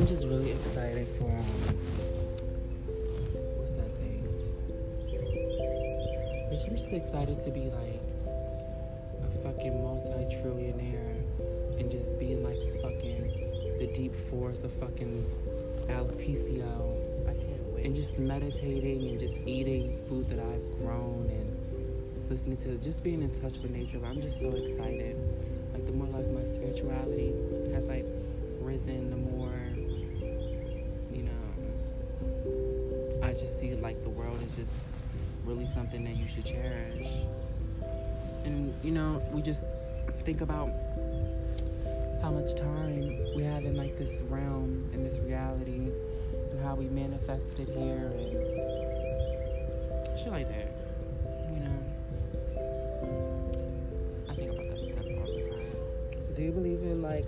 I'm just really excited for um, what's that thing? Bitch, I'm just excited to be like a fucking multi-trillionaire and just being like fucking the deep forest of fucking alopecia I can't wait. and just meditating and just eating food that I've grown and listening to just being in touch with nature. I'm just so excited. Like the more like my spirituality has like risen, the more just see like the world is just really something that you should cherish. And you know, we just think about how much time we have in like this realm in this reality and how we manifested here and shit like that. You know, I think about that stuff all the time. Do you believe in like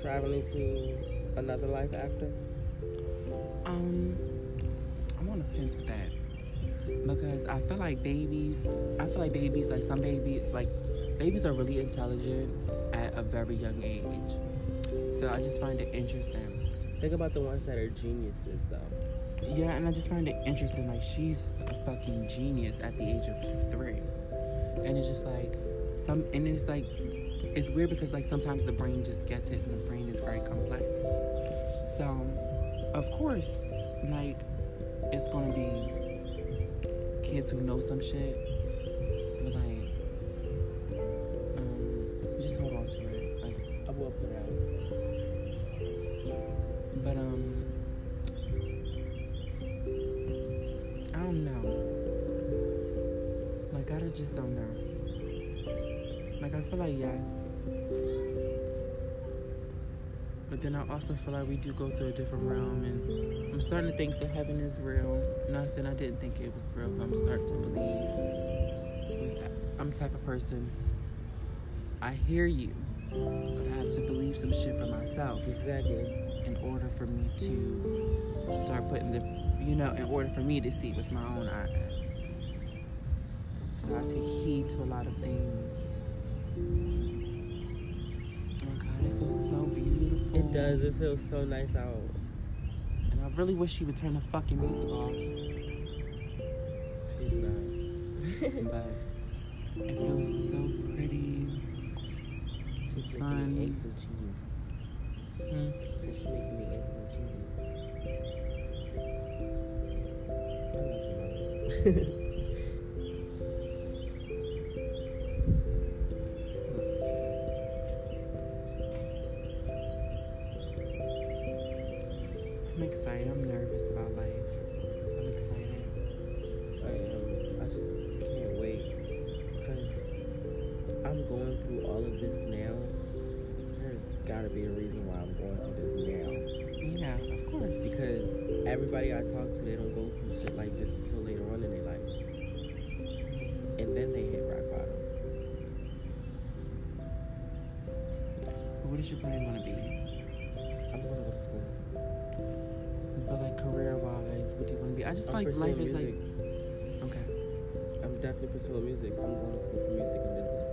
traveling to another life after? I'm on the fence with that because I feel like babies. I feel like babies, like some babies, like babies are really intelligent at a very young age. So I just find it interesting. Think about the ones that are geniuses though. Yeah, and I just find it interesting. Like she's a fucking genius at the age of three, and it's just like some, and it's like it's weird because like sometimes the brain just gets it, and the brain is very complex. So, of course, like it's gonna be kids who know some shit, but like, um, just hold on to it. Like, I will put it out. but um, I don't know. Like I just don't know. Like I feel like yes, but then I also feel like we do go to a different realm, and I'm starting to think that heaven is real. Not saying I didn't think it was real, but I'm starting to believe. I'm the type of person. I hear you, but I have to believe some shit for myself Exactly. in order for me to start putting the, you know, in order for me to see with my own eyes. So I take heed to a lot of things. Oh my God, it feels so beautiful. It does. It feels so nice out. I really wish she would turn the fucking music off. She's not. But it feels so pretty. She's me eggs and cheese. Hmm. So she's making me eggs and cheese. I love you, excited. I'm nervous about life. I'm excited. I am. I just can't wait because I'm going through all of this now. There's got to be a reason why I'm going through this now. Yeah, of course. Because everybody I talk to, they don't go through shit like this until later on in their life, and then they hit rock bottom. What is your plan gonna be? I'm gonna go to school. But like career wise, what do you want to be? I just feel I'm like life pursuing is like okay. I'm definitely pursuing music. So I'm going to school for music and business.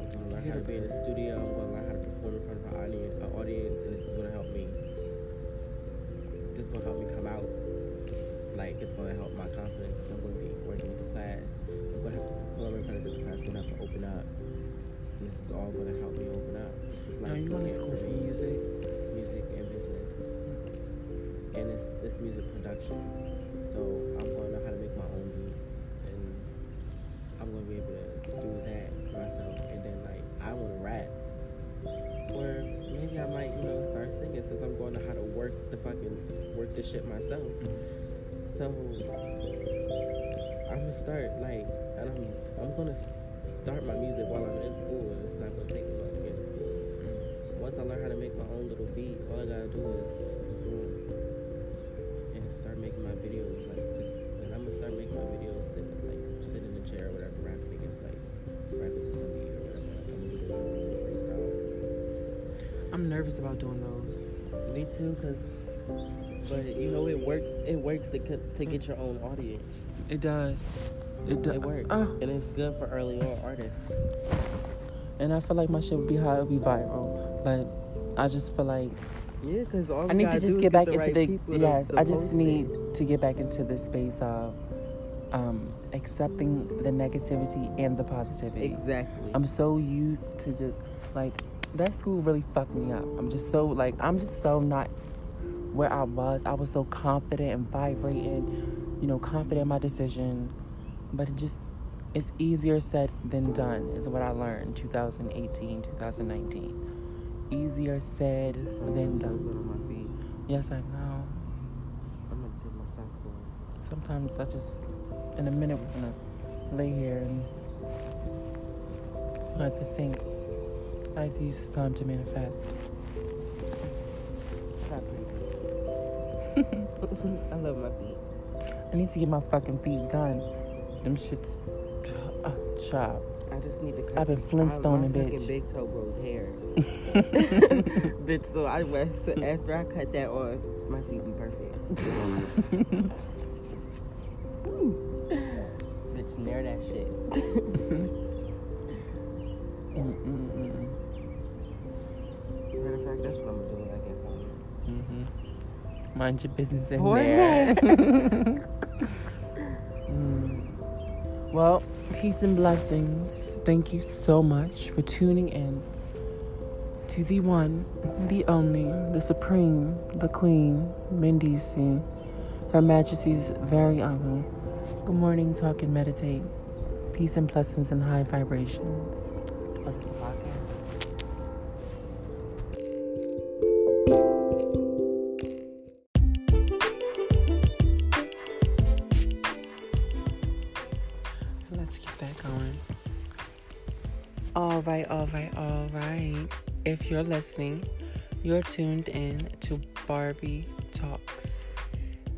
I'm going to learn how to be in the studio. I'm going to learn how to perform in front of an audience, an audience and this is going to help me. This is going to help me come out. Like, it's going to help my confidence. I'm going to be working with the class. I'm going to have to perform in front of this class. I'm going to have to open up. And this is all going to help me open up. This is Now like you going to school for music? It's it's music production. So I'm gonna know how to make my own beats and I'm gonna be able to do that myself and then like I wanna rap. Or maybe I might, you know, start singing since I'm gonna know how to work the fucking work the shit myself. So I'm gonna start like and I'm I'm gonna start my music while I'm in school and it's not gonna take me long to get to school once I learn how to make my own little beat, all I gotta do is making my videos. Like just, and I'm gonna start making my videos sitting like sitting in the chair or whatever, rapping against like rapping to some beat or whatever. Like I'm gonna do the little freestyles. I'm nervous about doing those. Me too, cause but you know it works. It works to to get your own audience. It does. It does. It works, Oh, and it's good for early on artists. And I feel like my shit would be high, it would be viral. But I just feel like Yeah, because all I need gotta just get back into right the people to- yes. to I just need it. to get back into the space of um, accepting the negativity and the positivity. Exactly. I'm so used to just like that school really fucked me up. I'm just so like I'm just so not where I was. I was so confident and vibrating, you know, confident in my decision. But it just it's easier said than done is what I learned 2018, 2019. Easier said than done. on my feet. Yes, I know. I'm gonna take my socks off. Sometimes I just in a minute we're gonna lay here and I have to think. I like to use this time to manifest. Stop. I love my feet. I need to get my fucking feet done. Them shits, uh, chop. I just need to cut. I've been Flintstoning, bitch. big toe grows hair. bitch, so I so after I cut that off, my feet be perfect. bitch, nair that shit. Mm-mm-mm. Matter of fact, that's what I'm gonna do when I get home. Mm-hmm. Mind your business in For there. Mm. Well, peace and blessings. Thank you so much for tuning in to the one, the only, the supreme, the queen, Mendici, Her Majesty's very own. Good morning, talk and meditate. Peace and blessings and high vibrations. All right, all right, all right. If you're listening, you're tuned in to Barbie Talks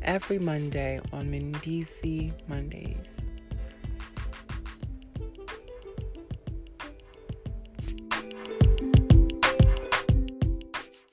every Monday on Mendici Mondays.